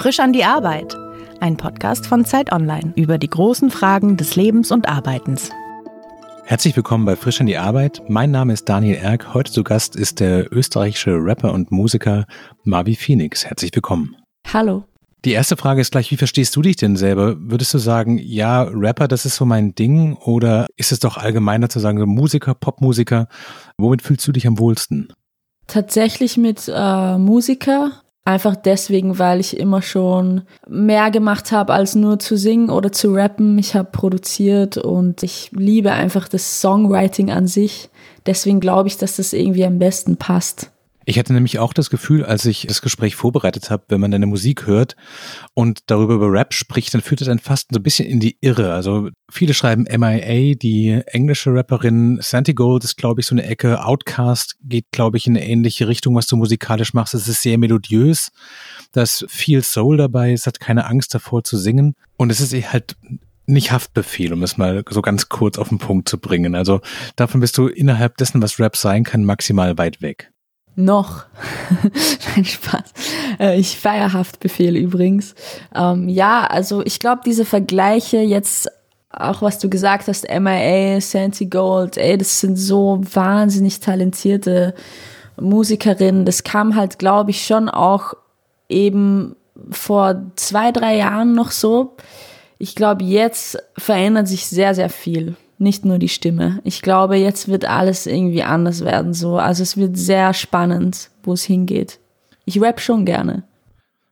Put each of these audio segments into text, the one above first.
Frisch an die Arbeit. Ein Podcast von Zeit Online über die großen Fragen des Lebens und Arbeitens. Herzlich willkommen bei Frisch an die Arbeit. Mein Name ist Daniel Erck. Heute zu Gast ist der österreichische Rapper und Musiker Marvi Phoenix. Herzlich willkommen. Hallo. Die erste Frage ist gleich, wie verstehst du dich denn selber? Würdest du sagen, ja, Rapper, das ist so mein Ding? Oder ist es doch allgemeiner zu sagen, Musiker, Popmusiker? Womit fühlst du dich am wohlsten? Tatsächlich mit äh, Musiker, Einfach deswegen, weil ich immer schon mehr gemacht habe, als nur zu singen oder zu rappen. Ich habe produziert und ich liebe einfach das Songwriting an sich. Deswegen glaube ich, dass das irgendwie am besten passt. Ich hatte nämlich auch das Gefühl, als ich das Gespräch vorbereitet habe, wenn man deine Musik hört und darüber über Rap spricht, dann führt es einen fast so ein bisschen in die Irre. Also viele schreiben MIA, die englische Rapperin Santi Gold ist, glaube ich, so eine Ecke. Outcast geht, glaube ich, in eine ähnliche Richtung, was du musikalisch machst. Es ist sehr melodiös. Da ist viel Soul dabei. Es hat keine Angst davor zu singen. Und es ist halt nicht Haftbefehl, um es mal so ganz kurz auf den Punkt zu bringen. Also davon bist du innerhalb dessen, was Rap sein kann, maximal weit weg. Noch. Nein, Spaß. Äh, ich feier Haftbefehl übrigens. Ähm, ja, also ich glaube, diese Vergleiche jetzt, auch was du gesagt hast, MIA, Santi Gold, ey, das sind so wahnsinnig talentierte Musikerinnen. Das kam halt, glaube ich, schon auch eben vor zwei, drei Jahren noch so. Ich glaube, jetzt verändert sich sehr, sehr viel nicht nur die Stimme. Ich glaube, jetzt wird alles irgendwie anders werden, so. Also es wird sehr spannend, wo es hingeht. Ich rap schon gerne.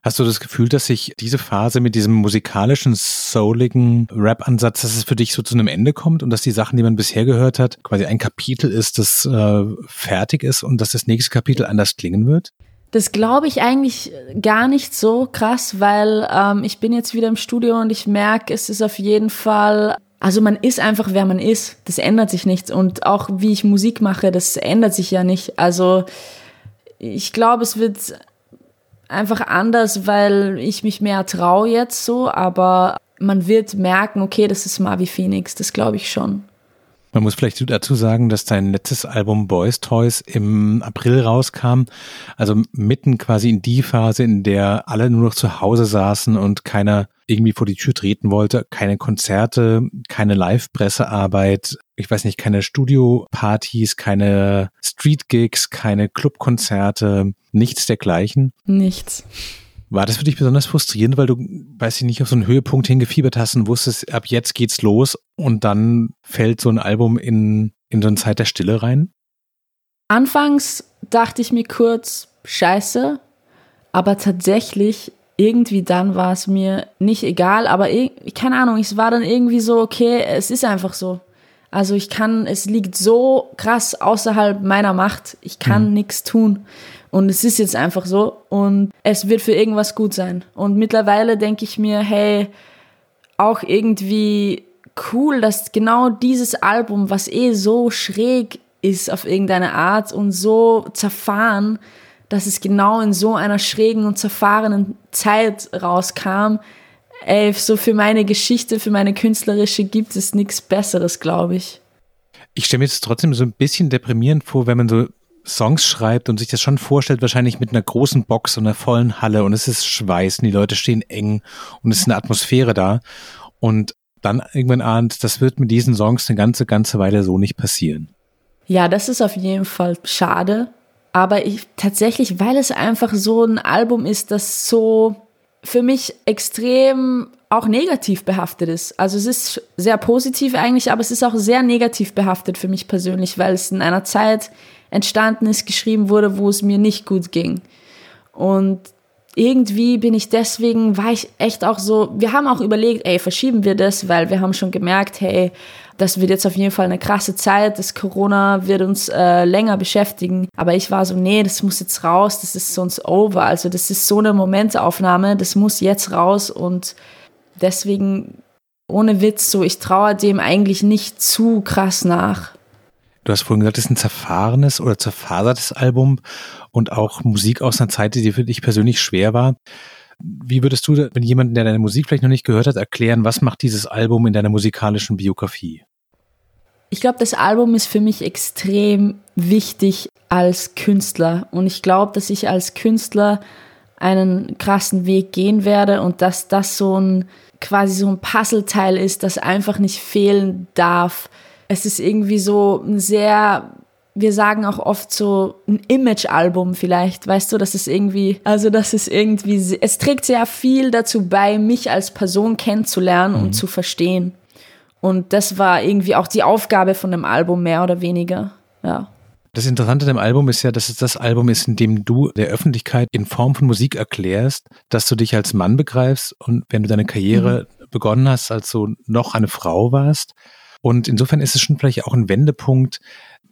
Hast du das Gefühl, dass sich diese Phase mit diesem musikalischen, souligen Rap-Ansatz, dass es für dich so zu einem Ende kommt und dass die Sachen, die man bisher gehört hat, quasi ein Kapitel ist, das äh, fertig ist und dass das nächste Kapitel anders klingen wird? Das glaube ich eigentlich gar nicht so krass, weil ähm, ich bin jetzt wieder im Studio und ich merke, es ist auf jeden Fall also man ist einfach, wer man ist. Das ändert sich nichts. Und auch wie ich Musik mache, das ändert sich ja nicht. Also ich glaube, es wird einfach anders, weil ich mich mehr traue jetzt so. Aber man wird merken, okay, das ist Marvi Phoenix. Das glaube ich schon. Man muss vielleicht dazu sagen, dass dein letztes Album Boys Toys im April rauskam. Also mitten quasi in die Phase, in der alle nur noch zu Hause saßen und keiner irgendwie vor die Tür treten wollte. Keine Konzerte, keine Live-Pressearbeit, ich weiß nicht, keine Studio-Partys, keine Street-Gigs, keine Clubkonzerte, nichts dergleichen. Nichts. War das für dich besonders frustrierend, weil du, weiß ich nicht, auf so einen Höhepunkt hingefiebert hast und wusstest, ab jetzt geht's los und dann fällt so ein Album in, in so eine Zeit der Stille rein? Anfangs dachte ich mir kurz, scheiße, aber tatsächlich irgendwie dann war es mir nicht egal, aber keine Ahnung, es war dann irgendwie so, okay, es ist einfach so. Also ich kann, es liegt so krass außerhalb meiner Macht, ich kann mhm. nichts tun. Und es ist jetzt einfach so und es wird für irgendwas gut sein. Und mittlerweile denke ich mir, hey, auch irgendwie cool, dass genau dieses Album, was eh so schräg ist auf irgendeine Art und so zerfahren, dass es genau in so einer schrägen und zerfahrenen Zeit rauskam. Ey, so für meine Geschichte, für meine künstlerische gibt es nichts Besseres, glaube ich. Ich stelle mir jetzt trotzdem so ein bisschen deprimierend vor, wenn man so Songs schreibt und sich das schon vorstellt, wahrscheinlich mit einer großen Box und einer vollen Halle und es ist Schweiß und die Leute stehen eng und es ist eine Atmosphäre da und dann irgendwann ahnt, das wird mit diesen Songs eine ganze, ganze Weile so nicht passieren. Ja, das ist auf jeden Fall schade, aber ich tatsächlich, weil es einfach so ein Album ist, das so für mich extrem auch negativ behaftet ist. Also es ist sehr positiv eigentlich, aber es ist auch sehr negativ behaftet für mich persönlich, weil es in einer Zeit entstanden ist, geschrieben wurde, wo es mir nicht gut ging. Und irgendwie bin ich deswegen, war ich echt auch so, wir haben auch überlegt, ey, verschieben wir das, weil wir haben schon gemerkt, hey, das wird jetzt auf jeden Fall eine krasse Zeit, das Corona wird uns äh, länger beschäftigen. Aber ich war so, nee, das muss jetzt raus, das ist sonst over. Also das ist so eine Momentaufnahme, das muss jetzt raus und deswegen, ohne Witz, so, ich traue dem eigentlich nicht zu krass nach. Du hast vorhin gesagt, es ist ein zerfahrenes oder zerfasertes Album und auch Musik aus einer Zeit, die für dich persönlich schwer war. Wie würdest du, wenn jemand, der deine Musik vielleicht noch nicht gehört hat, erklären, was macht dieses Album in deiner musikalischen Biografie? Ich glaube, das Album ist für mich extrem wichtig als Künstler. Und ich glaube, dass ich als Künstler einen krassen Weg gehen werde und dass das so ein quasi so ein Puzzleteil ist, das einfach nicht fehlen darf. Es ist irgendwie so ein sehr wir sagen auch oft so ein Image-Album vielleicht, weißt du, das ist irgendwie, also das ist irgendwie, es trägt sehr viel dazu bei, mich als Person kennenzulernen mhm. und zu verstehen. Und das war irgendwie auch die Aufgabe von dem Album, mehr oder weniger, ja. Das Interessante an dem Album ist ja, dass es das Album ist, in dem du der Öffentlichkeit in Form von Musik erklärst, dass du dich als Mann begreifst und wenn du deine Karriere mhm. begonnen hast, als du noch eine Frau warst. Und insofern ist es schon vielleicht auch ein Wendepunkt,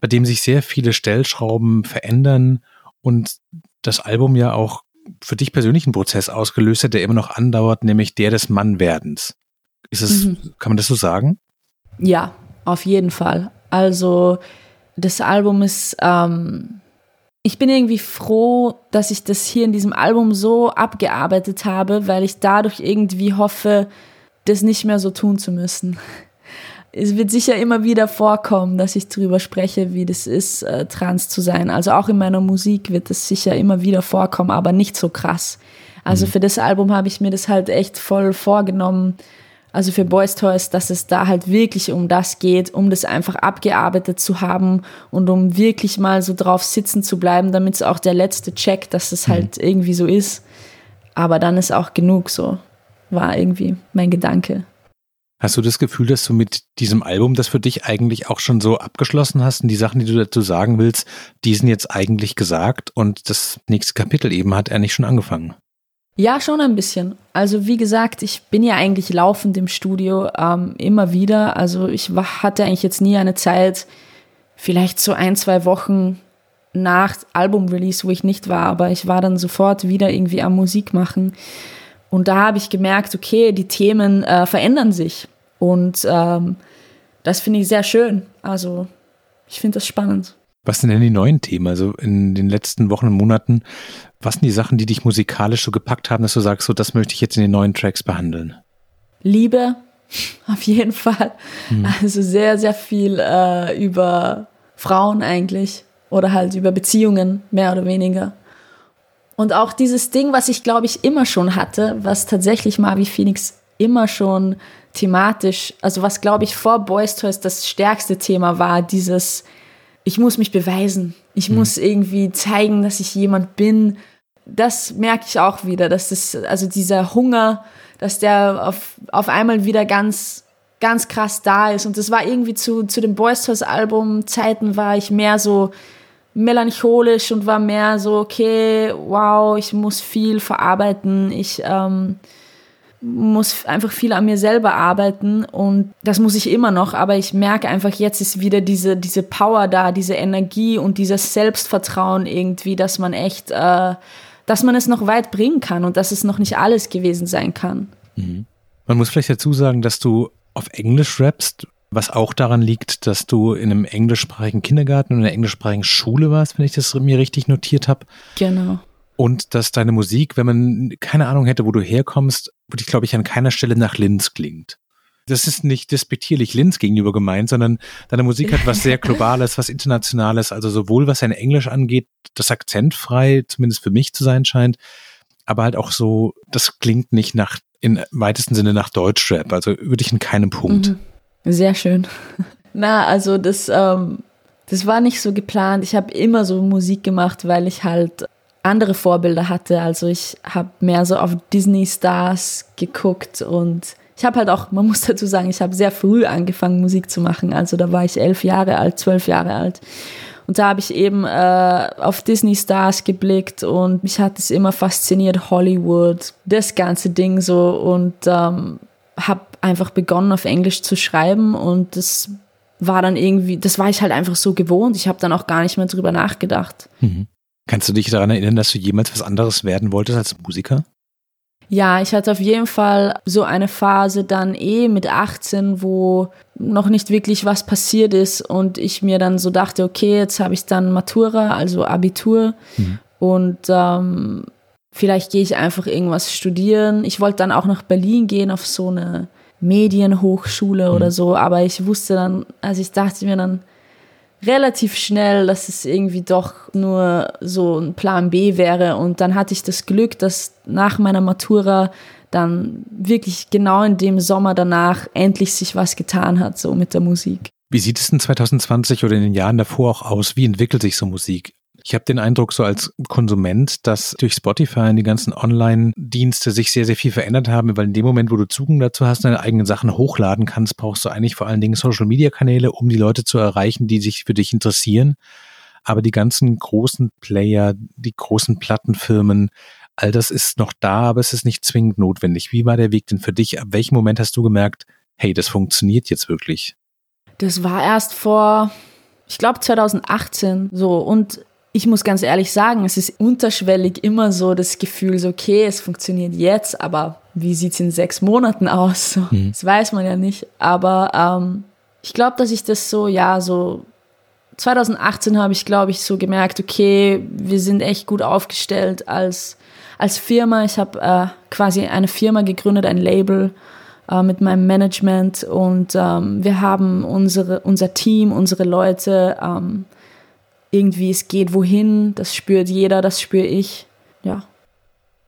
bei dem sich sehr viele Stellschrauben verändern und das Album ja auch für dich persönlich einen Prozess ausgelöst hat, der immer noch andauert, nämlich der des Mannwerdens. Ist es, mhm. kann man das so sagen? Ja, auf jeden Fall. Also das Album ist, ähm, ich bin irgendwie froh, dass ich das hier in diesem Album so abgearbeitet habe, weil ich dadurch irgendwie hoffe, das nicht mehr so tun zu müssen. Es wird sicher immer wieder vorkommen, dass ich darüber spreche, wie das ist, äh, trans zu sein. Also auch in meiner Musik wird das sicher immer wieder vorkommen, aber nicht so krass. Also mhm. für das Album habe ich mir das halt echt voll vorgenommen, also für Boys Toys, dass es da halt wirklich um das geht, um das einfach abgearbeitet zu haben und um wirklich mal so drauf sitzen zu bleiben, damit es auch der letzte Check, dass es halt mhm. irgendwie so ist. Aber dann ist auch genug so, war irgendwie mein Gedanke. Hast du das Gefühl, dass du mit diesem Album das für dich eigentlich auch schon so abgeschlossen hast und die Sachen, die du dazu sagen willst, die sind jetzt eigentlich gesagt und das nächste Kapitel eben hat er nicht schon angefangen? Ja, schon ein bisschen. Also wie gesagt, ich bin ja eigentlich laufend im Studio ähm, immer wieder. Also ich hatte eigentlich jetzt nie eine Zeit, vielleicht so ein, zwei Wochen nach Album-Release, wo ich nicht war, aber ich war dann sofort wieder irgendwie am Musik machen. Und da habe ich gemerkt, okay, die Themen äh, verändern sich. Und ähm, das finde ich sehr schön. Also ich finde das spannend. Was sind denn die neuen Themen? Also in den letzten Wochen und Monaten, was sind die Sachen, die dich musikalisch so gepackt haben, dass du sagst, so das möchte ich jetzt in den neuen Tracks behandeln? Liebe, auf jeden Fall. Hm. Also sehr, sehr viel äh, über Frauen eigentlich oder halt über Beziehungen, mehr oder weniger. Und auch dieses Ding, was ich glaube ich immer schon hatte, was tatsächlich Marvi Phoenix immer schon thematisch, also was glaube ich vor Boys Toys das stärkste Thema war, dieses ich muss mich beweisen. Ich mhm. muss irgendwie zeigen, dass ich jemand bin. Das merke ich auch wieder, dass das, also dieser Hunger, dass der auf, auf einmal wieder ganz, ganz krass da ist. Und das war irgendwie zu, zu dem Boys Toys Album Zeiten war ich mehr so melancholisch und war mehr so, okay, wow, ich muss viel verarbeiten. Ich, ähm, muss einfach viel an mir selber arbeiten und das muss ich immer noch, aber ich merke einfach, jetzt ist wieder diese, diese Power da, diese Energie und dieses Selbstvertrauen irgendwie, dass man echt, äh, dass man es noch weit bringen kann und dass es noch nicht alles gewesen sein kann. Mhm. Man muss vielleicht dazu sagen, dass du auf Englisch rappst, was auch daran liegt, dass du in einem englischsprachigen Kindergarten und in einer englischsprachigen Schule warst, wenn ich das mir richtig notiert habe. Genau und dass deine Musik, wenn man keine Ahnung hätte, wo du herkommst, wirklich, glaube ich, an keiner Stelle nach Linz klingt. Das ist nicht despektierlich Linz gegenüber gemeint, sondern deine Musik hat was sehr Globales, was Internationales, also sowohl was sein Englisch angeht, das akzentfrei, zumindest für mich zu sein scheint, aber halt auch so, das klingt nicht nach, in weitesten Sinne nach Deutschrap, also wirklich in keinem Punkt. Mhm. Sehr schön. Na, also das, ähm, das war nicht so geplant. Ich habe immer so Musik gemacht, weil ich halt andere Vorbilder hatte. Also ich habe mehr so auf Disney-Stars geguckt und ich habe halt auch, man muss dazu sagen, ich habe sehr früh angefangen, Musik zu machen. Also da war ich elf Jahre alt, zwölf Jahre alt. Und da habe ich eben äh, auf Disney-Stars geblickt und mich hat es immer fasziniert, Hollywood, das ganze Ding so und ähm, habe einfach begonnen, auf Englisch zu schreiben und das war dann irgendwie, das war ich halt einfach so gewohnt. Ich habe dann auch gar nicht mehr drüber nachgedacht. Mhm. Kannst du dich daran erinnern, dass du jemals was anderes werden wolltest als Musiker? Ja, ich hatte auf jeden Fall so eine Phase dann eh mit 18, wo noch nicht wirklich was passiert ist und ich mir dann so dachte, okay, jetzt habe ich dann Matura, also Abitur mhm. und ähm, vielleicht gehe ich einfach irgendwas studieren. Ich wollte dann auch nach Berlin gehen auf so eine Medienhochschule mhm. oder so, aber ich wusste dann, also ich dachte mir dann, relativ schnell, dass es irgendwie doch nur so ein Plan B wäre. Und dann hatte ich das Glück, dass nach meiner Matura dann wirklich genau in dem Sommer danach endlich sich was getan hat, so mit der Musik. Wie sieht es denn 2020 oder in den Jahren davor auch aus? Wie entwickelt sich so Musik? Ich habe den Eindruck, so als Konsument, dass durch Spotify und die ganzen Online-Dienste sich sehr, sehr viel verändert haben, weil in dem Moment, wo du Zugang dazu hast, deine eigenen Sachen hochladen kannst, brauchst du eigentlich vor allen Dingen Social-Media-Kanäle, um die Leute zu erreichen, die sich für dich interessieren. Aber die ganzen großen Player, die großen Plattenfirmen, all das ist noch da, aber es ist nicht zwingend notwendig. Wie war der Weg denn für dich? Ab welchem Moment hast du gemerkt, hey, das funktioniert jetzt wirklich? Das war erst vor, ich glaube 2018 so und ich muss ganz ehrlich sagen, es ist unterschwellig immer so das Gefühl, so okay, es funktioniert jetzt, aber wie sieht es in sechs Monaten aus? Mhm. Das weiß man ja nicht. Aber ähm, ich glaube, dass ich das so, ja, so 2018 habe ich, glaube ich, so gemerkt, okay, wir sind echt gut aufgestellt als, als Firma. Ich habe äh, quasi eine Firma gegründet, ein Label äh, mit meinem Management und ähm, wir haben unsere, unser Team, unsere Leute ähm, irgendwie, es geht wohin, das spürt jeder, das spüre ich, ja.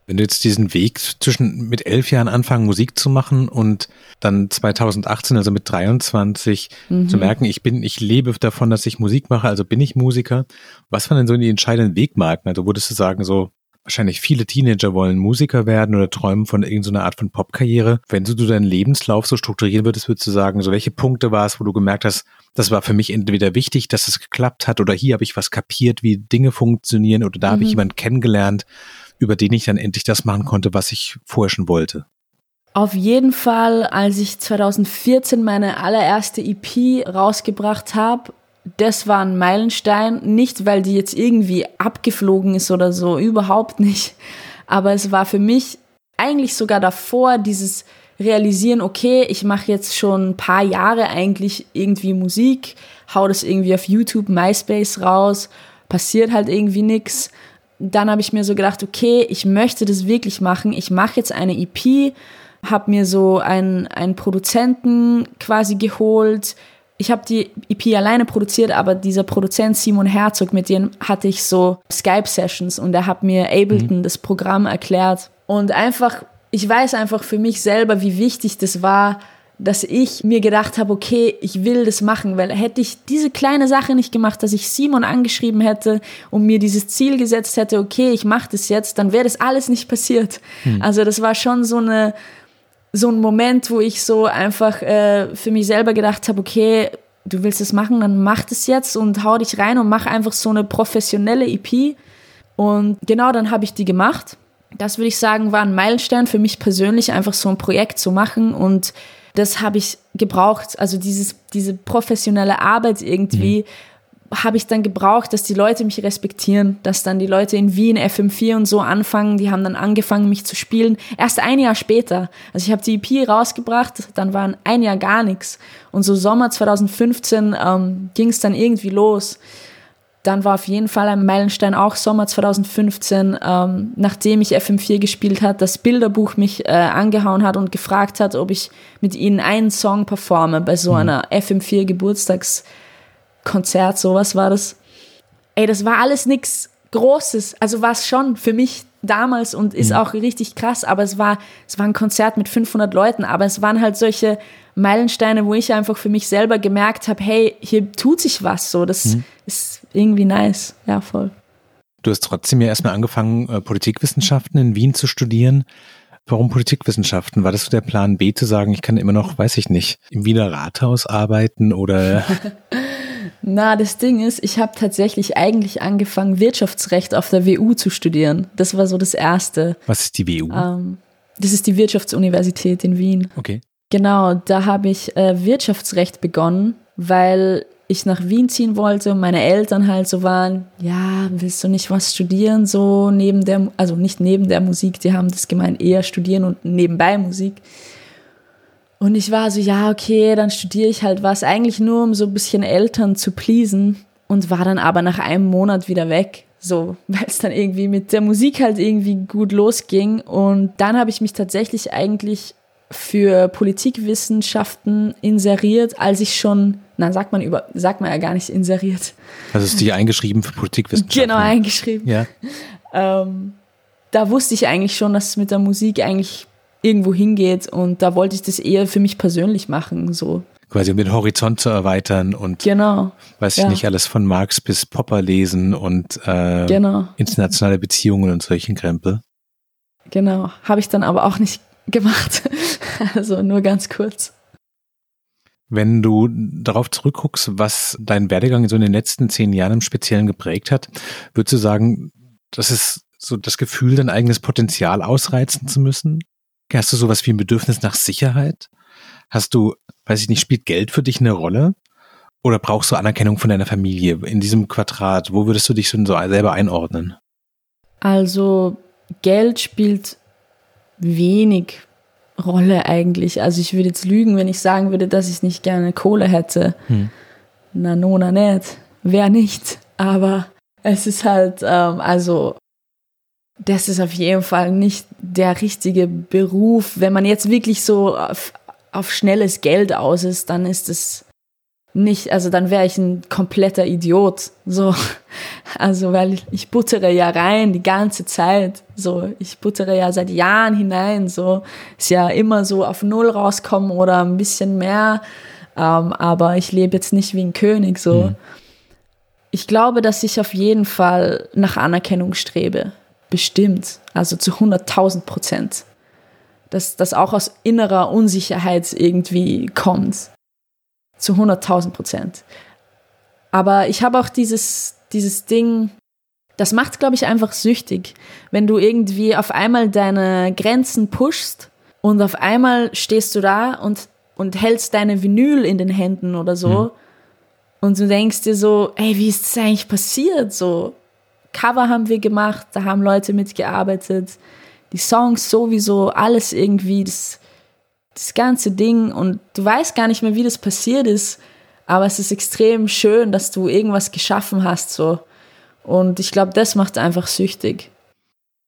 Wenn du jetzt diesen Weg zwischen mit elf Jahren anfangen, Musik zu machen und dann 2018, also mit 23, mhm. zu merken, ich bin, ich lebe davon, dass ich Musik mache, also bin ich Musiker. Was waren denn so die entscheidenden Wegmarken? Also würdest du sagen, so, wahrscheinlich viele Teenager wollen Musiker werden oder träumen von irgendeiner Art von Popkarriere. Wenn du deinen Lebenslauf so strukturieren würdest, würdest du sagen, so welche Punkte war es, wo du gemerkt hast, das war für mich entweder wichtig, dass es geklappt hat oder hier habe ich was kapiert, wie Dinge funktionieren oder da mhm. habe ich mhm. jemanden kennengelernt, über den ich dann endlich das machen konnte, was ich vorher schon wollte. Auf jeden Fall, als ich 2014 meine allererste EP rausgebracht habe, das war ein Meilenstein. Nicht, weil die jetzt irgendwie abgeflogen ist oder so, überhaupt nicht. Aber es war für mich eigentlich sogar davor dieses Realisieren, okay, ich mache jetzt schon ein paar Jahre eigentlich irgendwie Musik, hau das irgendwie auf YouTube, MySpace raus, passiert halt irgendwie nichts. Dann habe ich mir so gedacht, okay, ich möchte das wirklich machen. Ich mache jetzt eine EP, habe mir so einen, einen Produzenten quasi geholt, ich habe die EP alleine produziert, aber dieser Produzent Simon Herzog, mit dem hatte ich so Skype-Sessions und er hat mir Ableton, mhm. das Programm, erklärt. Und einfach, ich weiß einfach für mich selber, wie wichtig das war, dass ich mir gedacht habe, okay, ich will das machen, weil hätte ich diese kleine Sache nicht gemacht, dass ich Simon angeschrieben hätte und mir dieses Ziel gesetzt hätte, okay, ich mache das jetzt, dann wäre das alles nicht passiert. Mhm. Also das war schon so eine so ein Moment, wo ich so einfach äh, für mich selber gedacht habe, okay, du willst es machen, dann mach das jetzt und hau dich rein und mach einfach so eine professionelle EP. Und genau dann habe ich die gemacht. Das würde ich sagen, war ein Meilenstein für mich persönlich, einfach so ein Projekt zu machen. Und das habe ich gebraucht. Also dieses, diese professionelle Arbeit irgendwie, mhm habe ich dann gebraucht, dass die Leute mich respektieren, dass dann die Leute in Wien FM4 und so anfangen, die haben dann angefangen, mich zu spielen. Erst ein Jahr später. Also ich habe die EP rausgebracht, dann war ein Jahr gar nichts. Und so Sommer 2015 ähm, ging es dann irgendwie los. Dann war auf jeden Fall ein Meilenstein auch Sommer 2015, ähm, nachdem ich FM4 gespielt hat, das Bilderbuch mich äh, angehauen hat und gefragt hat, ob ich mit ihnen einen Song performe bei so mhm. einer FM4 Geburtstags- Konzert, sowas war das. Ey, das war alles nichts Großes. Also war es schon für mich damals und ist mhm. auch richtig krass, aber es war, es war ein Konzert mit 500 Leuten, aber es waren halt solche Meilensteine, wo ich einfach für mich selber gemerkt habe, hey, hier tut sich was so, das mhm. ist irgendwie nice, ja, voll. Du hast trotzdem ja erstmal angefangen, äh, Politikwissenschaften in Wien zu studieren. Warum Politikwissenschaften? War das so der Plan B zu sagen, ich kann immer noch, weiß ich nicht, im Wiener Rathaus arbeiten oder Na, das Ding ist, ich habe tatsächlich eigentlich angefangen, Wirtschaftsrecht auf der WU zu studieren. Das war so das Erste. Was ist die WU? Ähm, das ist die Wirtschaftsuniversität in Wien. Okay. Genau, da habe ich äh, Wirtschaftsrecht begonnen, weil ich nach Wien ziehen wollte und meine Eltern halt so waren, ja, willst du nicht was studieren, so neben der, also nicht neben der Musik, die haben das gemeint, eher studieren und nebenbei Musik. Und ich war so, ja, okay, dann studiere ich halt was, eigentlich nur um so ein bisschen Eltern zu pleasen und war dann aber nach einem Monat wieder weg. So, weil es dann irgendwie mit der Musik halt irgendwie gut losging. Und dann habe ich mich tatsächlich eigentlich für Politikwissenschaften inseriert, als ich schon, na sagt man über, sagt man ja gar nicht inseriert. Also ist die eingeschrieben für Politikwissenschaften? Genau, eingeschrieben. Ja. Ähm, da wusste ich eigentlich schon, dass es mit der Musik eigentlich irgendwo hingeht und da wollte ich das eher für mich persönlich machen, so. Quasi um den Horizont zu erweitern und genau, weiß ich ja. nicht, alles von Marx bis Popper lesen und äh, genau, internationale Beziehungen und solchen Krempel. genau. Habe ich dann aber auch nicht gemacht. also nur ganz kurz. Wenn du darauf zurückguckst, was dein Werdegang so in den letzten zehn Jahren im Speziellen geprägt hat, würdest du sagen, das ist so das Gefühl, dein eigenes Potenzial ausreizen zu müssen? Hast du sowas wie ein Bedürfnis nach Sicherheit? Hast du, weiß ich nicht, spielt Geld für dich eine Rolle? Oder brauchst du Anerkennung von deiner Familie in diesem Quadrat? Wo würdest du dich so selber einordnen? Also Geld spielt wenig Rolle eigentlich. Also ich würde jetzt lügen, wenn ich sagen würde, dass ich nicht gerne Kohle hätte. Hm. Na, nona nicht. Wer nicht? Aber es ist halt, ähm, also das ist auf jeden Fall nicht der richtige Beruf. Wenn man jetzt wirklich so auf, auf schnelles Geld aus ist, dann ist es nicht, also dann wäre ich ein kompletter Idiot. So, also weil ich buttere ja rein die ganze Zeit. So, ich buttere ja seit Jahren hinein. So, ist ja immer so auf Null rauskommen oder ein bisschen mehr. Ähm, aber ich lebe jetzt nicht wie ein König. So, Mhm. ich glaube, dass ich auf jeden Fall nach Anerkennung strebe. Bestimmt. Also zu 100.000 Prozent. Dass das auch aus innerer Unsicherheit irgendwie kommt. Zu 100.000 Prozent. Aber ich habe auch dieses, dieses Ding, das macht, glaube ich, einfach süchtig. Wenn du irgendwie auf einmal deine Grenzen pushst und auf einmal stehst du da und, und hältst deine Vinyl in den Händen oder so und du denkst dir so, ey, wie ist das eigentlich passiert? So, Cover haben wir gemacht, da haben Leute mitgearbeitet, die Songs sowieso, alles irgendwie, das, das ganze Ding und du weißt gar nicht mehr, wie das passiert ist, aber es ist extrem schön, dass du irgendwas geschaffen hast, so. Und ich glaube, das macht einfach süchtig.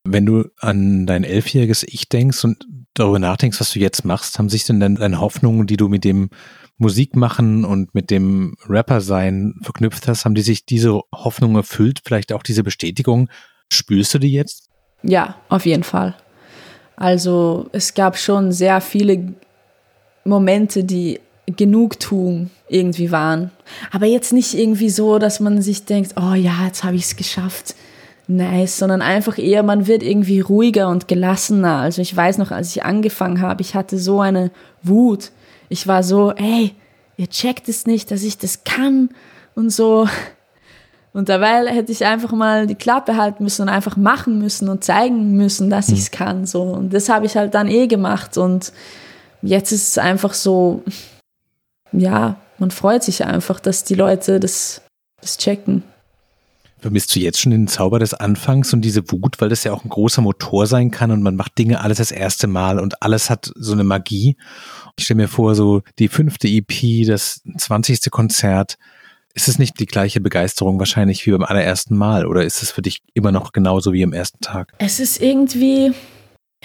Wenn du an dein elfjähriges Ich denkst und darüber nachdenkst, was du jetzt machst, haben sich denn deine Hoffnungen, die du mit dem Musikmachen und mit dem Rapper-Sein verknüpft hast, haben die sich diese Hoffnung erfüllt? Vielleicht auch diese Bestätigung? Spürst du die jetzt? Ja, auf jeden Fall. Also es gab schon sehr viele Momente, die Genugtuung irgendwie waren. Aber jetzt nicht irgendwie so, dass man sich denkt, oh ja, jetzt habe ich es geschafft. Nice, sondern einfach eher, man wird irgendwie ruhiger und gelassener. Also ich weiß noch, als ich angefangen habe, ich hatte so eine Wut. Ich war so, ey, ihr checkt es nicht, dass ich das kann und so. Und dabei hätte ich einfach mal die Klappe halten müssen und einfach machen müssen und zeigen müssen, dass ich es kann. So. Und das habe ich halt dann eh gemacht. Und jetzt ist es einfach so, ja, man freut sich einfach, dass die Leute das, das checken. Vermisst du jetzt schon den Zauber des Anfangs und diese Wut, weil das ja auch ein großer Motor sein kann und man macht Dinge alles das erste Mal und alles hat so eine Magie. Ich stelle mir vor, so die fünfte EP, das zwanzigste Konzert. Ist es nicht die gleiche Begeisterung wahrscheinlich wie beim allerersten Mal oder ist es für dich immer noch genauso wie am ersten Tag? Es ist irgendwie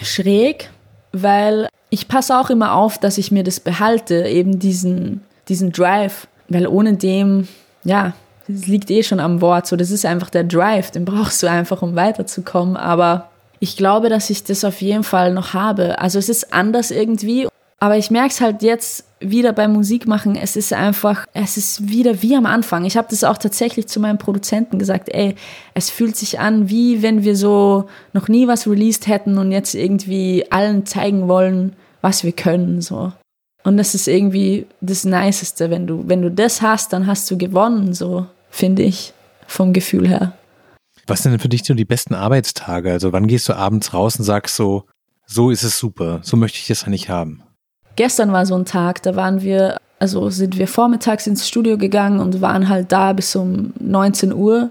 schräg, weil ich passe auch immer auf, dass ich mir das behalte, eben diesen, diesen Drive, weil ohne dem, ja, das liegt eh schon am Wort, so das ist einfach der Drive, den brauchst du einfach, um weiterzukommen, aber ich glaube, dass ich das auf jeden Fall noch habe. Also es ist anders irgendwie, aber ich merke es halt jetzt wieder beim Musikmachen, es ist einfach, es ist wieder wie am Anfang. Ich habe das auch tatsächlich zu meinem Produzenten gesagt, ey, es fühlt sich an, wie wenn wir so noch nie was released hätten und jetzt irgendwie allen zeigen wollen, was wir können, so. Und das ist irgendwie das Niceste, wenn du, wenn du das hast, dann hast du gewonnen, so, finde ich, vom Gefühl her. Was sind denn für dich so die besten Arbeitstage? Also wann gehst du abends raus und sagst so, so ist es super, so möchte ich das eigentlich haben? Gestern war so ein Tag, da waren wir, also sind wir vormittags ins Studio gegangen und waren halt da bis um 19 Uhr.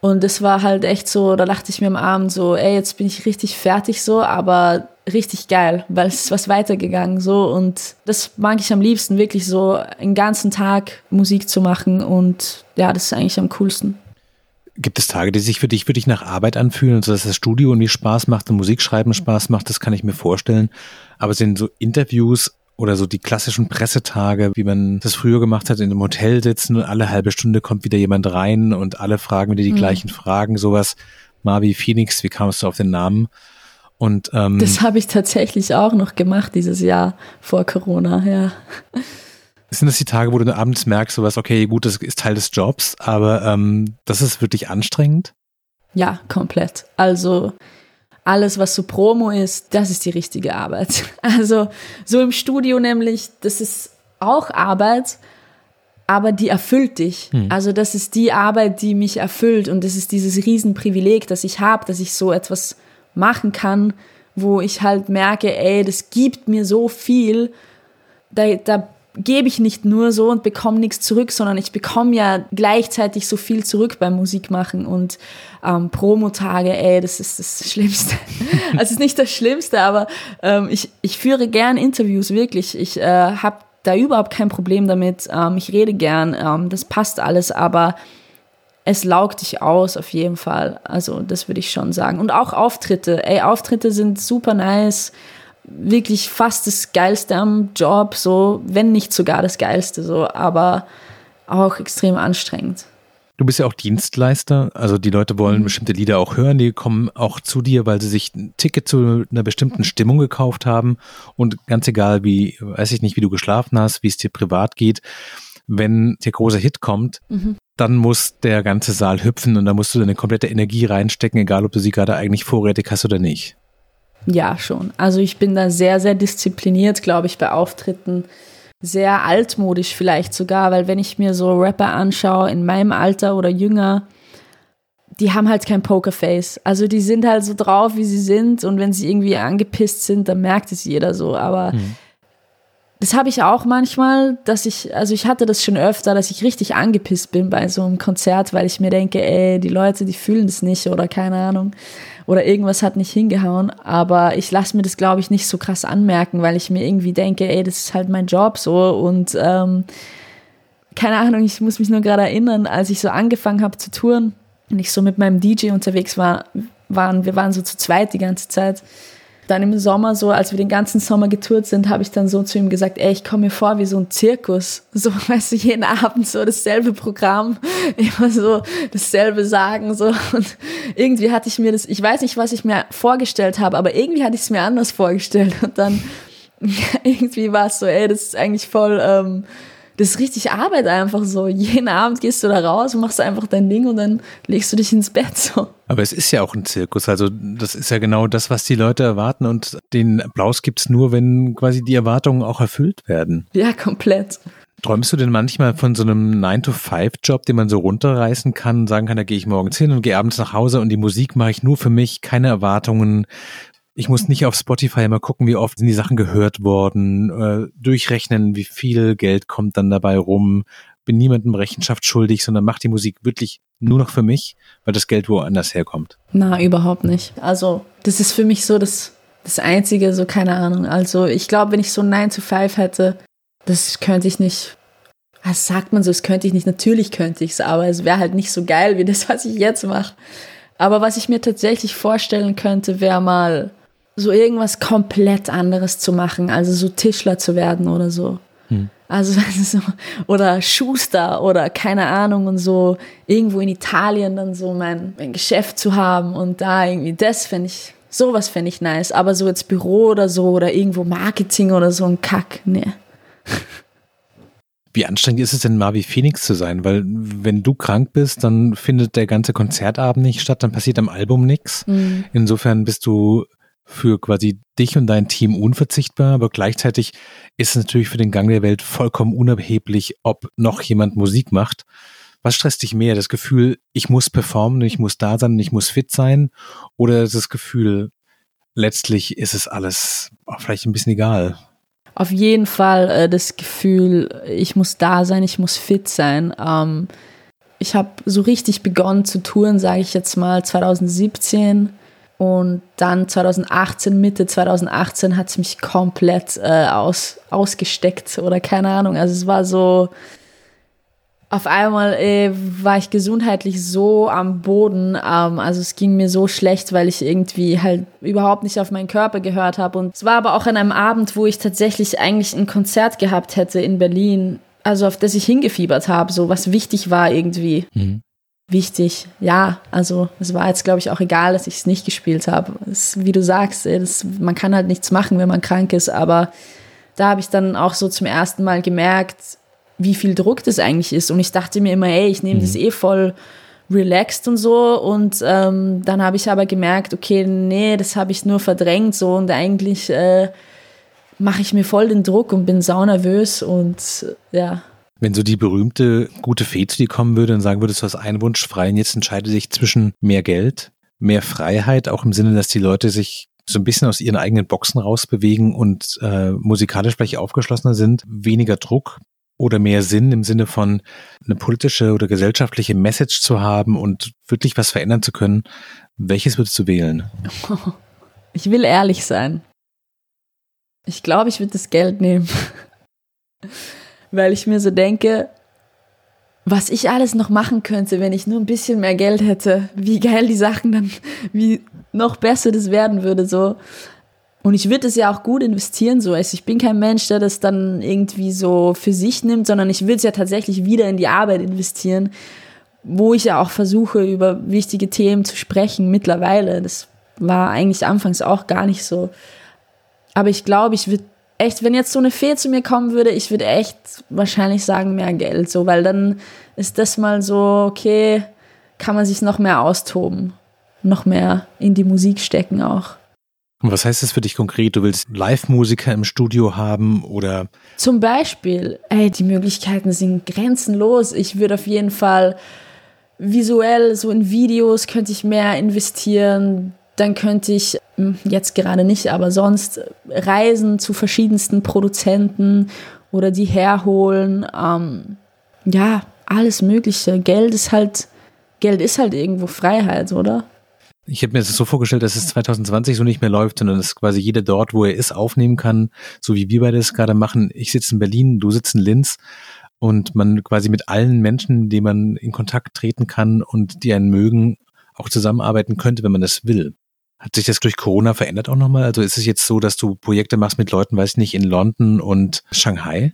Und es war halt echt so, da dachte ich mir am Abend so, ey, jetzt bin ich richtig fertig so, aber richtig geil, weil es ist was weitergegangen so und das mag ich am liebsten, wirklich so einen ganzen Tag Musik zu machen und ja, das ist eigentlich am coolsten. Gibt es Tage, die sich für dich wirklich nach Arbeit anfühlen, so dass das Studio irgendwie Spaß macht und Musikschreiben Spaß macht? Das kann ich mir vorstellen. Aber sind so Interviews oder so die klassischen Pressetage, wie man das früher gemacht hat, in einem Hotel sitzen und alle halbe Stunde kommt wieder jemand rein und alle fragen wieder die mhm. gleichen Fragen, sowas. Marvi Phoenix, wie kamst du auf den Namen? Und ähm, das habe ich tatsächlich auch noch gemacht dieses Jahr vor Corona, ja. Sind das die Tage, wo du abends merkst, sowas, okay, gut, das ist Teil des Jobs, aber ähm, das ist wirklich anstrengend? Ja, komplett. Also alles, was so Promo ist, das ist die richtige Arbeit. Also so im Studio nämlich, das ist auch Arbeit, aber die erfüllt dich. Hm. Also das ist die Arbeit, die mich erfüllt und das ist dieses Riesenprivileg, das ich habe, dass ich so etwas machen kann, wo ich halt merke, ey, das gibt mir so viel. Da, da gebe ich nicht nur so und bekomme nichts zurück, sondern ich bekomme ja gleichzeitig so viel zurück beim Musikmachen und ähm, Promotage, ey, das ist das Schlimmste. also es ist nicht das Schlimmste, aber ähm, ich, ich führe gern Interviews, wirklich. Ich äh, habe da überhaupt kein Problem damit. Ähm, ich rede gern, ähm, das passt alles, aber es laugt dich aus auf jeden Fall. Also das würde ich schon sagen. Und auch Auftritte. Ey, Auftritte sind super nice wirklich fast das Geilste am Job, so, wenn nicht sogar das Geilste, so, aber auch extrem anstrengend. Du bist ja auch Dienstleister, also die Leute wollen mhm. bestimmte Lieder auch hören, die kommen auch zu dir, weil sie sich ein Ticket zu einer bestimmten Stimmung gekauft haben und ganz egal wie, weiß ich nicht, wie du geschlafen hast, wie es dir privat geht, wenn der große Hit kommt, mhm. dann muss der ganze Saal hüpfen und da musst du deine komplette Energie reinstecken, egal ob du sie gerade eigentlich vorrätig hast oder nicht. Ja, schon. Also ich bin da sehr, sehr diszipliniert, glaube ich, bei Auftritten. Sehr altmodisch vielleicht sogar, weil wenn ich mir so Rapper anschaue in meinem Alter oder jünger, die haben halt kein Pokerface. Also die sind halt so drauf, wie sie sind und wenn sie irgendwie angepisst sind, dann merkt es jeder so. Aber mhm. Das habe ich auch manchmal, dass ich, also ich hatte das schon öfter, dass ich richtig angepisst bin bei so einem Konzert, weil ich mir denke, ey, die Leute, die fühlen das nicht oder keine Ahnung oder irgendwas hat nicht hingehauen. Aber ich lasse mir das, glaube ich, nicht so krass anmerken, weil ich mir irgendwie denke, ey, das ist halt mein Job so und ähm, keine Ahnung, ich muss mich nur gerade erinnern, als ich so angefangen habe zu touren und ich so mit meinem DJ unterwegs war, waren, wir waren so zu zweit die ganze Zeit dann im Sommer so, als wir den ganzen Sommer getourt sind, habe ich dann so zu ihm gesagt, ey, ich komme mir vor wie so ein Zirkus. So, weißt du, jeden Abend so dasselbe Programm, immer so dasselbe sagen, so. Und irgendwie hatte ich mir das, ich weiß nicht, was ich mir vorgestellt habe, aber irgendwie hatte ich es mir anders vorgestellt. Und dann irgendwie war es so, ey, das ist eigentlich voll, ähm, das ist richtig Arbeit einfach so. Jeden Abend gehst du da raus und machst einfach dein Ding und dann legst du dich ins Bett so. Aber es ist ja auch ein Zirkus. Also das ist ja genau das, was die Leute erwarten und den Applaus gibt es nur, wenn quasi die Erwartungen auch erfüllt werden. Ja, komplett. Träumst du denn manchmal von so einem 9-to-5-Job, den man so runterreißen kann, sagen kann, da gehe ich morgens hin und gehe abends nach Hause und die Musik mache ich nur für mich, keine Erwartungen, ich muss nicht auf Spotify immer gucken, wie oft sind die Sachen gehört worden, äh, durchrechnen, wie viel Geld kommt dann dabei rum, bin niemandem Rechenschaft schuldig, sondern mache die Musik wirklich nur noch für mich, weil das Geld woanders herkommt. Na, überhaupt nicht. Also, das ist für mich so das, das Einzige, so keine Ahnung. Also, ich glaube, wenn ich so 9 to 5 hätte, das könnte ich nicht. Was sagt man so, das könnte ich nicht. Natürlich könnte ich es, aber es wäre halt nicht so geil wie das, was ich jetzt mache. Aber was ich mir tatsächlich vorstellen könnte, wäre mal so irgendwas komplett anderes zu machen, also so Tischler zu werden oder so. Hm. Also so, oder Schuster oder keine Ahnung und so irgendwo in Italien dann so mein, mein Geschäft zu haben und da irgendwie das fände ich, sowas fände ich nice. Aber so jetzt Büro oder so oder irgendwo Marketing oder so ein Kack, ne. Wie anstrengend ist es denn, Marvi Phoenix zu sein? Weil wenn du krank bist, dann findet der ganze Konzertabend nicht statt, dann passiert am Album nichts. Mhm. Insofern bist du für quasi dich und dein Team unverzichtbar, aber gleichzeitig ist es natürlich für den Gang der Welt vollkommen unerheblich, ob noch jemand Musik macht. Was stresst dich mehr? Das Gefühl, ich muss performen, ich muss da sein, ich muss fit sein? Oder das Gefühl, letztlich ist es alles vielleicht ein bisschen egal? Auf jeden Fall äh, das Gefühl, ich muss da sein, ich muss fit sein. Ähm, ich habe so richtig begonnen zu touren, sage ich jetzt mal, 2017 und dann 2018, Mitte 2018 hat es mich komplett äh, aus, ausgesteckt oder keine Ahnung. Also es war so, auf einmal äh, war ich gesundheitlich so am Boden. Ähm, also es ging mir so schlecht, weil ich irgendwie halt überhaupt nicht auf meinen Körper gehört habe. Und es war aber auch an einem Abend, wo ich tatsächlich eigentlich ein Konzert gehabt hätte in Berlin, also auf das ich hingefiebert habe, so was wichtig war irgendwie. Mhm. Wichtig, ja. Also es war jetzt, glaube ich, auch egal, dass ich es nicht gespielt habe. Wie du sagst, das, man kann halt nichts machen, wenn man krank ist, aber da habe ich dann auch so zum ersten Mal gemerkt, wie viel Druck das eigentlich ist. Und ich dachte mir immer, ey, ich nehme mhm. das eh voll relaxed und so. Und ähm, dann habe ich aber gemerkt, okay, nee, das habe ich nur verdrängt so und eigentlich äh, mache ich mir voll den Druck und bin sau nervös und ja. Wenn so die berühmte gute Fee zu dir kommen würde und sagen würdest, du hast einen Wunsch frei und jetzt entscheide dich zwischen mehr Geld, mehr Freiheit, auch im Sinne, dass die Leute sich so ein bisschen aus ihren eigenen Boxen rausbewegen und äh, musikalisch vielleicht aufgeschlossener sind, weniger Druck, oder mehr Sinn im Sinne von eine politische oder gesellschaftliche Message zu haben und wirklich was verändern zu können, welches würdest du wählen? Ich will ehrlich sein. Ich glaube, ich würde das Geld nehmen. Weil ich mir so denke, was ich alles noch machen könnte, wenn ich nur ein bisschen mehr Geld hätte, wie geil die Sachen dann, wie noch besser das werden würde, so. Und ich würde es ja auch gut investieren, so. Also ich bin kein Mensch, der das dann irgendwie so für sich nimmt, sondern ich will es ja tatsächlich wieder in die Arbeit investieren, wo ich ja auch versuche, über wichtige Themen zu sprechen mittlerweile. Das war eigentlich anfangs auch gar nicht so. Aber ich glaube, ich würde echt, wenn jetzt so eine Fee zu mir kommen würde, ich würde echt wahrscheinlich sagen, mehr Geld, so, weil dann ist das mal so, okay, kann man sich noch mehr austoben, noch mehr in die Musik stecken auch. Und was heißt das für dich konkret? Du willst Live-Musiker im Studio haben oder? Zum Beispiel, ey, die Möglichkeiten sind grenzenlos. Ich würde auf jeden Fall visuell, so in Videos könnte ich mehr investieren. Dann könnte ich, hm, jetzt gerade nicht, aber sonst reisen zu verschiedensten Produzenten oder die herholen. Ähm, ja, alles Mögliche. Geld ist halt, Geld ist halt irgendwo Freiheit, oder? Ich habe mir das so vorgestellt, dass es 2020 so nicht mehr läuft, sondern dass quasi jeder dort, wo er ist, aufnehmen kann, so wie wir beide es gerade machen. Ich sitze in Berlin, du sitzt in Linz und man quasi mit allen Menschen, die man in Kontakt treten kann und die einen mögen, auch zusammenarbeiten könnte, wenn man das will. Hat sich das durch Corona verändert auch nochmal? Also ist es jetzt so, dass du Projekte machst mit Leuten, weiß ich nicht, in London und Shanghai?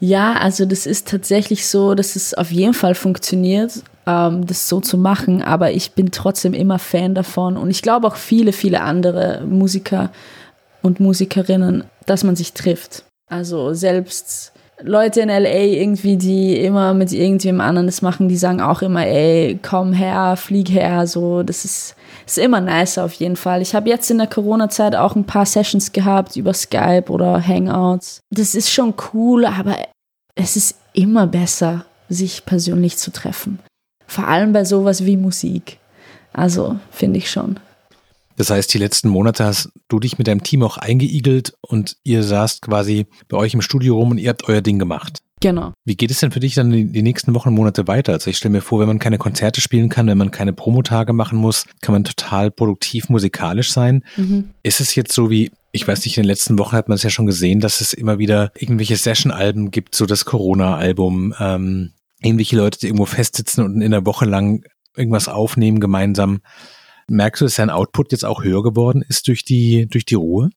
Ja, also das ist tatsächlich so, dass es auf jeden Fall funktioniert, ähm, das so zu machen, aber ich bin trotzdem immer Fan davon und ich glaube auch viele, viele andere Musiker und Musikerinnen, dass man sich trifft. Also selbst Leute in LA irgendwie, die immer mit irgendjemand anderen das machen, die sagen auch immer, ey, komm her, flieg her, so, das ist, ist immer nice auf jeden Fall. Ich habe jetzt in der Corona-Zeit auch ein paar Sessions gehabt über Skype oder Hangouts. Das ist schon cool, aber es ist immer besser, sich persönlich zu treffen. Vor allem bei sowas wie Musik. Also, finde ich schon. Das heißt, die letzten Monate hast du dich mit deinem Team auch eingeigelt und ihr saßt quasi bei euch im Studio rum und ihr habt euer Ding gemacht. Genau. Wie geht es denn für dich dann die, die nächsten Wochen und Monate weiter? Also ich stelle mir vor, wenn man keine Konzerte spielen kann, wenn man keine Promotage machen muss, kann man total produktiv musikalisch sein. Mhm. Ist es jetzt so wie, ich weiß nicht, in den letzten Wochen hat man es ja schon gesehen, dass es immer wieder irgendwelche Session-Alben gibt, so das Corona-Album, ähm, irgendwelche Leute, die irgendwo festsitzen und in der Woche lang irgendwas aufnehmen gemeinsam. Merkst du, dass dein Output jetzt auch höher geworden ist durch die, durch die Ruhe?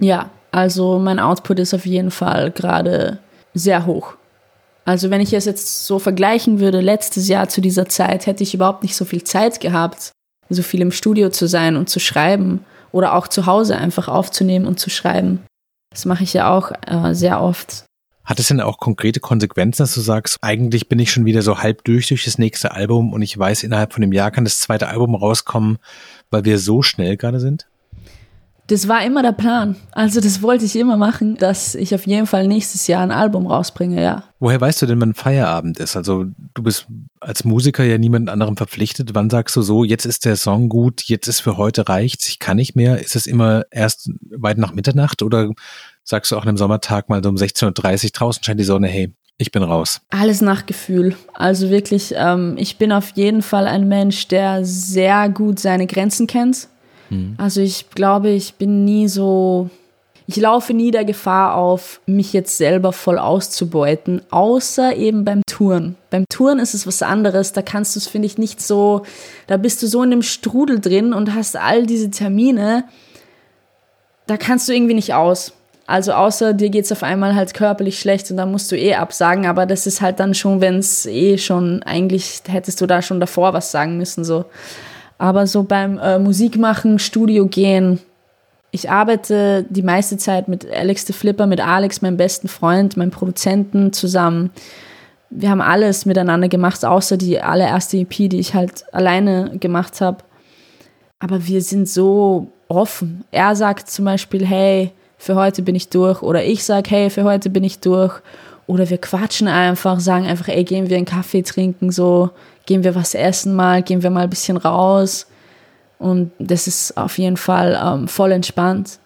Ja, also mein Output ist auf jeden Fall gerade sehr hoch. Also wenn ich es jetzt so vergleichen würde, letztes Jahr zu dieser Zeit hätte ich überhaupt nicht so viel Zeit gehabt, so viel im Studio zu sein und zu schreiben oder auch zu Hause einfach aufzunehmen und zu schreiben. Das mache ich ja auch äh, sehr oft. Hat es denn auch konkrete Konsequenzen, dass du sagst, eigentlich bin ich schon wieder so halb durch durch das nächste Album und ich weiß, innerhalb von einem Jahr kann das zweite Album rauskommen, weil wir so schnell gerade sind? Das war immer der Plan. Also das wollte ich immer machen, dass ich auf jeden Fall nächstes Jahr ein Album rausbringe, ja. Woher weißt du denn, wann Feierabend ist? Also du bist als Musiker ja niemand anderem verpflichtet. Wann sagst du so, jetzt ist der Song gut, jetzt ist für heute reicht's, ich kann nicht mehr? Ist es immer erst weit nach Mitternacht oder sagst du auch an einem Sommertag mal so um 16.30 Uhr, draußen scheint die Sonne, hey, ich bin raus. Alles nach Gefühl. Also wirklich, ähm, ich bin auf jeden Fall ein Mensch, der sehr gut seine Grenzen kennt. Mhm. Also ich glaube, ich bin nie so, ich laufe nie der Gefahr auf, mich jetzt selber voll auszubeuten, außer eben beim Touren. Beim Touren ist es was anderes, da kannst du es, finde ich, nicht so, da bist du so in dem Strudel drin und hast all diese Termine, da kannst du irgendwie nicht aus. Also außer dir geht es auf einmal halt körperlich schlecht und dann musst du eh absagen, aber das ist halt dann schon, wenn es eh schon, eigentlich hättest du da schon davor was sagen müssen, so. Aber so beim äh, Musikmachen, Studio gehen, ich arbeite die meiste Zeit mit Alex the Flipper, mit Alex, meinem besten Freund, meinem Produzenten zusammen. Wir haben alles miteinander gemacht, außer die allererste EP, die ich halt alleine gemacht habe. Aber wir sind so offen. Er sagt zum Beispiel, hey, für heute bin ich durch. Oder ich sage, hey, für heute bin ich durch. Oder wir quatschen einfach, sagen einfach, ey, gehen wir einen Kaffee trinken, so, gehen wir was essen mal, gehen wir mal ein bisschen raus. Und das ist auf jeden Fall ähm, voll entspannt.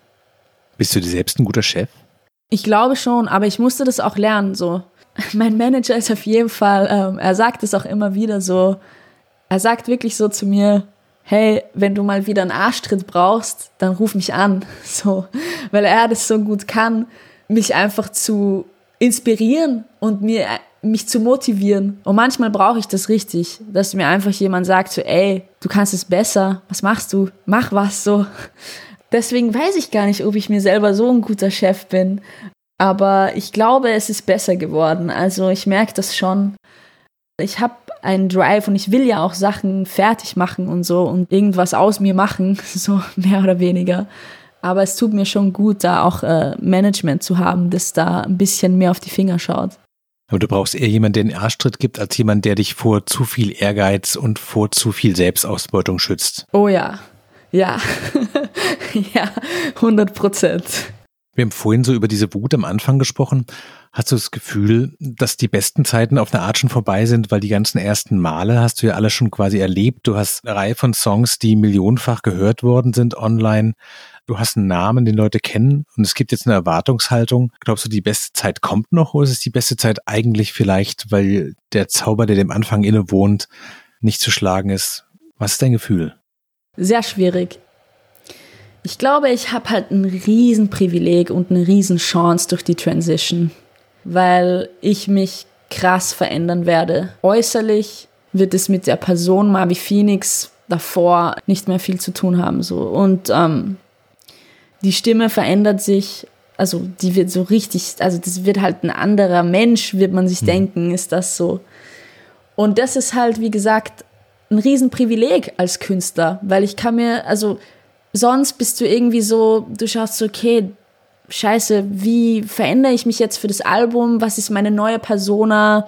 Bist du dir selbst ein guter Chef? Ich glaube schon, aber ich musste das auch lernen. So, mein Manager ist auf jeden Fall, ähm, er sagt es auch immer wieder so. Er sagt wirklich so zu mir, hey, wenn du mal wieder einen Arschtritt brauchst, dann ruf mich an. So, weil er das so gut kann, mich einfach zu inspirieren und mir mich zu motivieren. Und manchmal brauche ich das richtig, dass mir einfach jemand sagt, so, ey, du kannst es besser, was machst du? Mach was so. Deswegen weiß ich gar nicht, ob ich mir selber so ein guter Chef bin. Aber ich glaube, es ist besser geworden. Also ich merke das schon. Ich habe einen Drive und ich will ja auch Sachen fertig machen und so und irgendwas aus mir machen, so mehr oder weniger. Aber es tut mir schon gut, da auch äh, Management zu haben, das da ein bisschen mehr auf die Finger schaut. Aber du brauchst eher jemanden, der einen Arschtritt gibt, als jemand, der dich vor zu viel Ehrgeiz und vor zu viel Selbstausbeutung schützt. Oh ja, ja, ja, 100 Prozent. Wir haben vorhin so über diese Wut am Anfang gesprochen. Hast du das Gefühl, dass die besten Zeiten auf eine Art schon vorbei sind, weil die ganzen ersten Male hast du ja alle schon quasi erlebt. Du hast eine Reihe von Songs, die millionenfach gehört worden sind online du hast einen Namen, den Leute kennen und es gibt jetzt eine Erwartungshaltung. Glaubst du, die beste Zeit kommt noch oder ist es die beste Zeit eigentlich vielleicht, weil der Zauber, der dem Anfang innewohnt, nicht zu schlagen ist? Was ist dein Gefühl? Sehr schwierig. Ich glaube, ich habe halt ein Riesenprivileg und eine Riesenchance durch die Transition, weil ich mich krass verändern werde. Äußerlich wird es mit der Person Marby Phoenix davor nicht mehr viel zu tun haben. So. Und ähm, die Stimme verändert sich, also die wird so richtig, also das wird halt ein anderer Mensch, wird man sich mhm. denken, ist das so. Und das ist halt, wie gesagt, ein Riesenprivileg als Künstler, weil ich kann mir, also sonst bist du irgendwie so, du schaust so, okay, scheiße, wie verändere ich mich jetzt für das Album? Was ist meine neue Persona?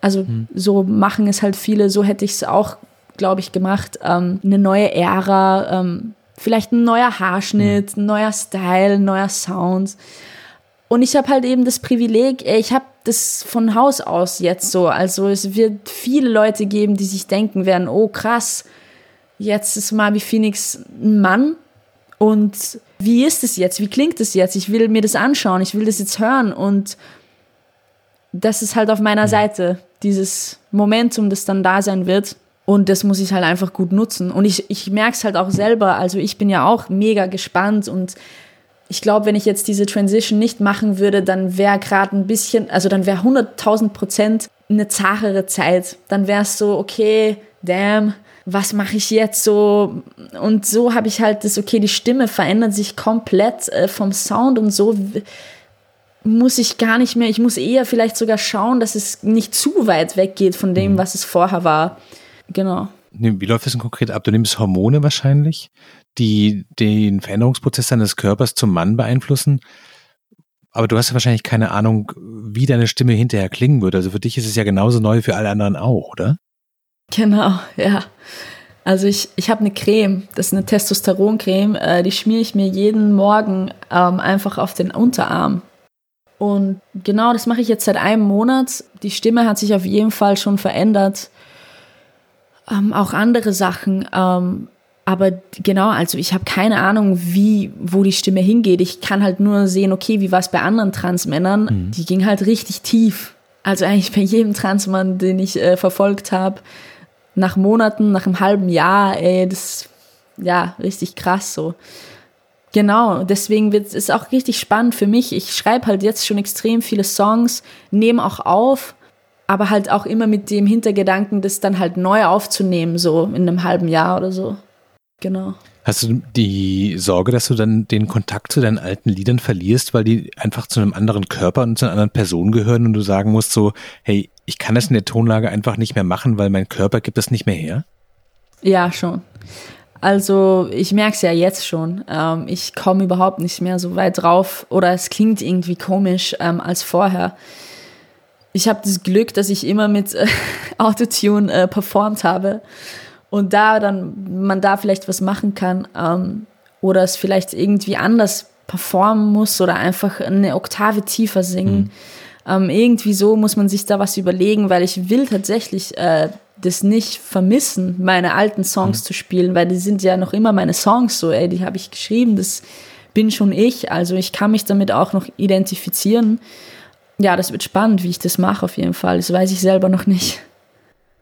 Also mhm. so machen es halt viele, so hätte ich es auch, glaube ich, gemacht. Ähm, eine neue Ära, ähm, vielleicht ein neuer Haarschnitt, ein neuer Style, ein neuer Sound. Und ich habe halt eben das Privileg, ich habe das von Haus aus jetzt so. Also es wird viele Leute geben, die sich denken werden, oh krass, jetzt ist Marby Phoenix ein Mann. Und wie ist es jetzt? Wie klingt es jetzt? Ich will mir das anschauen, ich will das jetzt hören. Und das ist halt auf meiner Seite, dieses Momentum, das dann da sein wird. Und das muss ich halt einfach gut nutzen. Und ich, ich merke es halt auch selber. Also ich bin ja auch mega gespannt und ich glaube, wenn ich jetzt diese Transition nicht machen würde, dann wäre gerade ein bisschen, also dann wäre 100.000 Prozent eine zachere Zeit. Dann wäre es so, okay, damn, was mache ich jetzt so? Und so habe ich halt das, okay, die Stimme verändert sich komplett äh, vom Sound und so muss ich gar nicht mehr, ich muss eher vielleicht sogar schauen, dass es nicht zu weit weggeht von dem, mhm. was es vorher war. Genau. Wie läuft das denn konkret ab? Du nimmst Hormone wahrscheinlich, die den Veränderungsprozess deines Körpers zum Mann beeinflussen. Aber du hast ja wahrscheinlich keine Ahnung, wie deine Stimme hinterher klingen würde. Also für dich ist es ja genauso neu, für alle anderen auch, oder? Genau, ja. Also ich, ich habe eine Creme, das ist eine Testosteroncreme, äh, die schmiere ich mir jeden Morgen ähm, einfach auf den Unterarm. Und genau das mache ich jetzt seit einem Monat. Die Stimme hat sich auf jeden Fall schon verändert ähm, auch andere Sachen. Ähm, aber genau, also ich habe keine Ahnung, wie, wo die Stimme hingeht. Ich kann halt nur sehen, okay, wie war es bei anderen Transmännern? Mhm. Die ging halt richtig tief. Also eigentlich bei jedem Transmann, den ich äh, verfolgt habe, nach Monaten, nach einem halben Jahr, ey, das ja richtig krass so. Genau, deswegen wird es auch richtig spannend für mich. Ich schreibe halt jetzt schon extrem viele Songs, nehme auch auf, aber halt auch immer mit dem Hintergedanken, das dann halt neu aufzunehmen, so in einem halben Jahr oder so. Genau. Hast du die Sorge, dass du dann den Kontakt zu deinen alten Liedern verlierst, weil die einfach zu einem anderen Körper und zu einer anderen Person gehören und du sagen musst so, hey, ich kann das in der Tonlage einfach nicht mehr machen, weil mein Körper gibt das nicht mehr her? Ja, schon. Also ich merke es ja jetzt schon. Ähm, ich komme überhaupt nicht mehr so weit drauf oder es klingt irgendwie komisch ähm, als vorher. Ich habe das Glück, dass ich immer mit äh, Autotune äh, performt habe und da dann man da vielleicht was machen kann ähm, oder es vielleicht irgendwie anders performen muss oder einfach eine Oktave tiefer singen. Mhm. Irgendwie so muss man sich da was überlegen, weil ich will tatsächlich äh, das nicht vermissen, meine alten Songs mhm. zu spielen, weil die sind ja noch immer meine Songs so, ey, die habe ich geschrieben, das bin schon ich, also ich kann mich damit auch noch identifizieren. Ja, das wird spannend, wie ich das mache auf jeden Fall, das weiß ich selber noch nicht.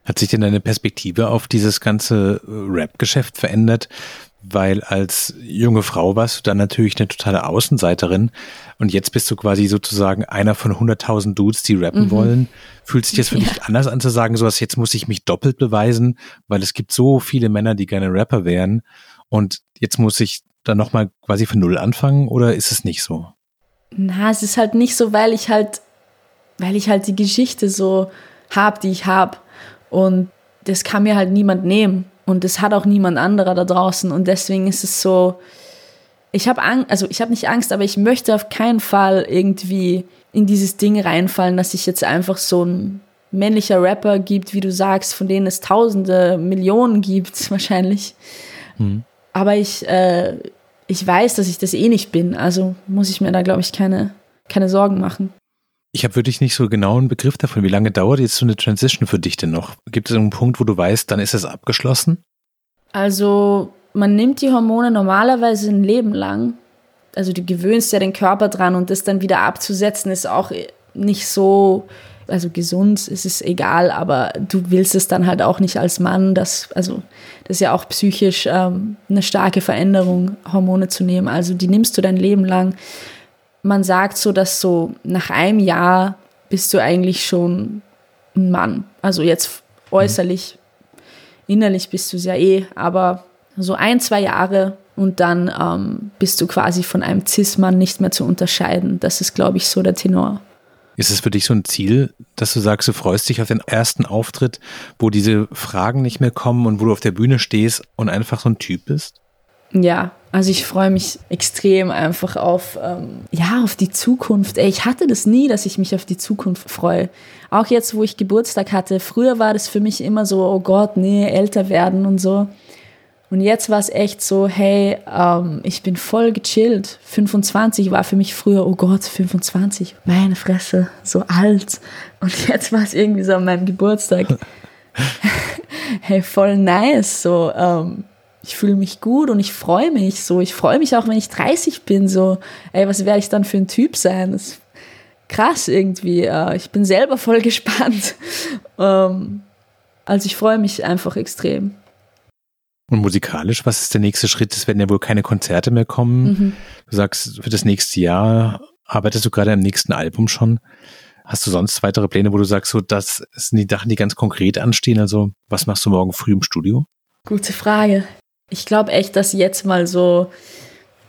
Hat sich denn deine Perspektive auf dieses ganze äh, Rap-Geschäft verändert? Weil als junge Frau warst du dann natürlich eine totale Außenseiterin und jetzt bist du quasi sozusagen einer von 100.000 Dudes, die rappen mhm. wollen. Fühlt sich das für ja. dich anders an zu sagen, sowas, jetzt muss ich mich doppelt beweisen, weil es gibt so viele Männer, die gerne Rapper wären und jetzt muss ich dann nochmal quasi von Null anfangen oder ist es nicht so? Na, es ist halt nicht so, weil ich halt, weil ich halt die Geschichte so hab, die ich hab und das kann mir halt niemand nehmen. Und das hat auch niemand anderer da draußen. Und deswegen ist es so, ich habe Angst, also ich habe nicht Angst, aber ich möchte auf keinen Fall irgendwie in dieses Ding reinfallen, dass sich jetzt einfach so ein männlicher Rapper gibt, wie du sagst, von denen es Tausende, Millionen gibt wahrscheinlich. Mhm. Aber ich, äh, ich weiß, dass ich das eh nicht bin. Also muss ich mir da, glaube ich, keine, keine Sorgen machen. Ich habe wirklich nicht so genau einen Begriff davon. Wie lange dauert jetzt so eine Transition für dich denn noch? Gibt es einen Punkt, wo du weißt, dann ist es abgeschlossen? Also man nimmt die Hormone normalerweise ein Leben lang. Also du gewöhnst ja den Körper dran und das dann wieder abzusetzen ist auch nicht so, also gesund ist es egal, aber du willst es dann halt auch nicht als Mann, das, also das ist ja auch psychisch ähm, eine starke Veränderung, Hormone zu nehmen. Also die nimmst du dein Leben lang man sagt so, dass so nach einem Jahr bist du eigentlich schon ein Mann. Also jetzt äußerlich, innerlich bist du es ja eh, aber so ein, zwei Jahre und dann ähm, bist du quasi von einem Cis-Mann nicht mehr zu unterscheiden. Das ist, glaube ich, so der Tenor. Ist es für dich so ein Ziel, dass du sagst, du freust dich auf den ersten Auftritt, wo diese Fragen nicht mehr kommen und wo du auf der Bühne stehst und einfach so ein Typ bist? Ja, also ich freue mich extrem einfach auf, ähm, ja, auf die Zukunft. Ey, ich hatte das nie, dass ich mich auf die Zukunft freue. Auch jetzt, wo ich Geburtstag hatte. Früher war das für mich immer so, oh Gott, nee, älter werden und so. Und jetzt war es echt so, hey, ähm, ich bin voll gechillt. 25 war für mich früher, oh Gott, 25, meine Fresse, so alt. Und jetzt war es irgendwie so an meinem Geburtstag. hey, voll nice, so. Ähm, ich fühle mich gut und ich freue mich so. Ich freue mich auch, wenn ich 30 bin, so, ey, was werde ich dann für ein Typ sein? Das ist krass irgendwie. Äh, ich bin selber voll gespannt. Ähm, also ich freue mich einfach extrem. Und musikalisch, was ist der nächste Schritt? Es werden ja wohl keine Konzerte mehr kommen. Mhm. Du sagst, für das nächste Jahr arbeitest du gerade am nächsten Album schon. Hast du sonst weitere Pläne, wo du sagst, so, das sind die Sachen, die ganz konkret anstehen? Also, was machst du morgen früh im Studio? Gute Frage. Ich glaube echt, dass jetzt mal so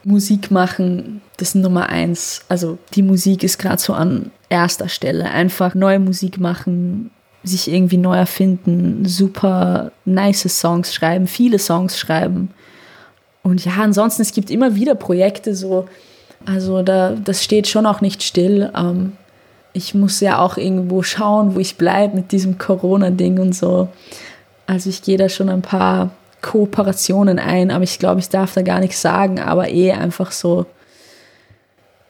Musik machen, das Nummer eins. Also die Musik ist gerade so an erster Stelle. Einfach neue Musik machen, sich irgendwie neu erfinden, super nice Songs schreiben, viele Songs schreiben. Und ja, ansonsten, es gibt immer wieder Projekte so. Also da, das steht schon auch nicht still. Ähm, ich muss ja auch irgendwo schauen, wo ich bleibe mit diesem Corona-Ding und so. Also ich gehe da schon ein paar Kooperationen ein, aber ich glaube, ich darf da gar nichts sagen, aber eh einfach so.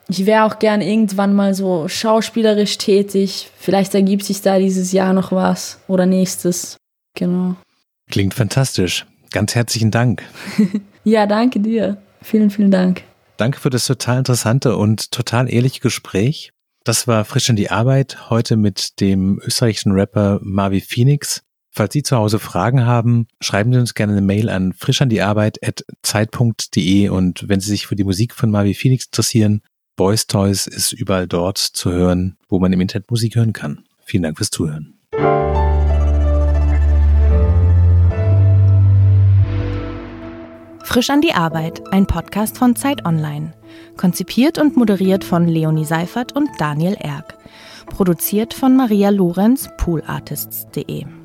Ich wäre auch gern irgendwann mal so schauspielerisch tätig. Vielleicht ergibt sich da dieses Jahr noch was oder nächstes. Genau. Klingt fantastisch. Ganz herzlichen Dank. ja, danke dir. Vielen, vielen Dank. Danke für das total interessante und total ehrliche Gespräch. Das war frisch in die Arbeit heute mit dem österreichischen Rapper Marvi Phoenix. Falls Sie zu Hause Fragen haben, schreiben Sie uns gerne eine Mail an frischandiarbeit.zeit.de und wenn Sie sich für die Musik von Marvi Phoenix interessieren, Boys Toys ist überall dort zu hören, wo man im Internet Musik hören kann. Vielen Dank fürs Zuhören. Frisch an die Arbeit, ein Podcast von Zeit Online. Konzipiert und moderiert von Leonie Seifert und Daniel Erck. Produziert von Maria Lorenz, poolartists.de.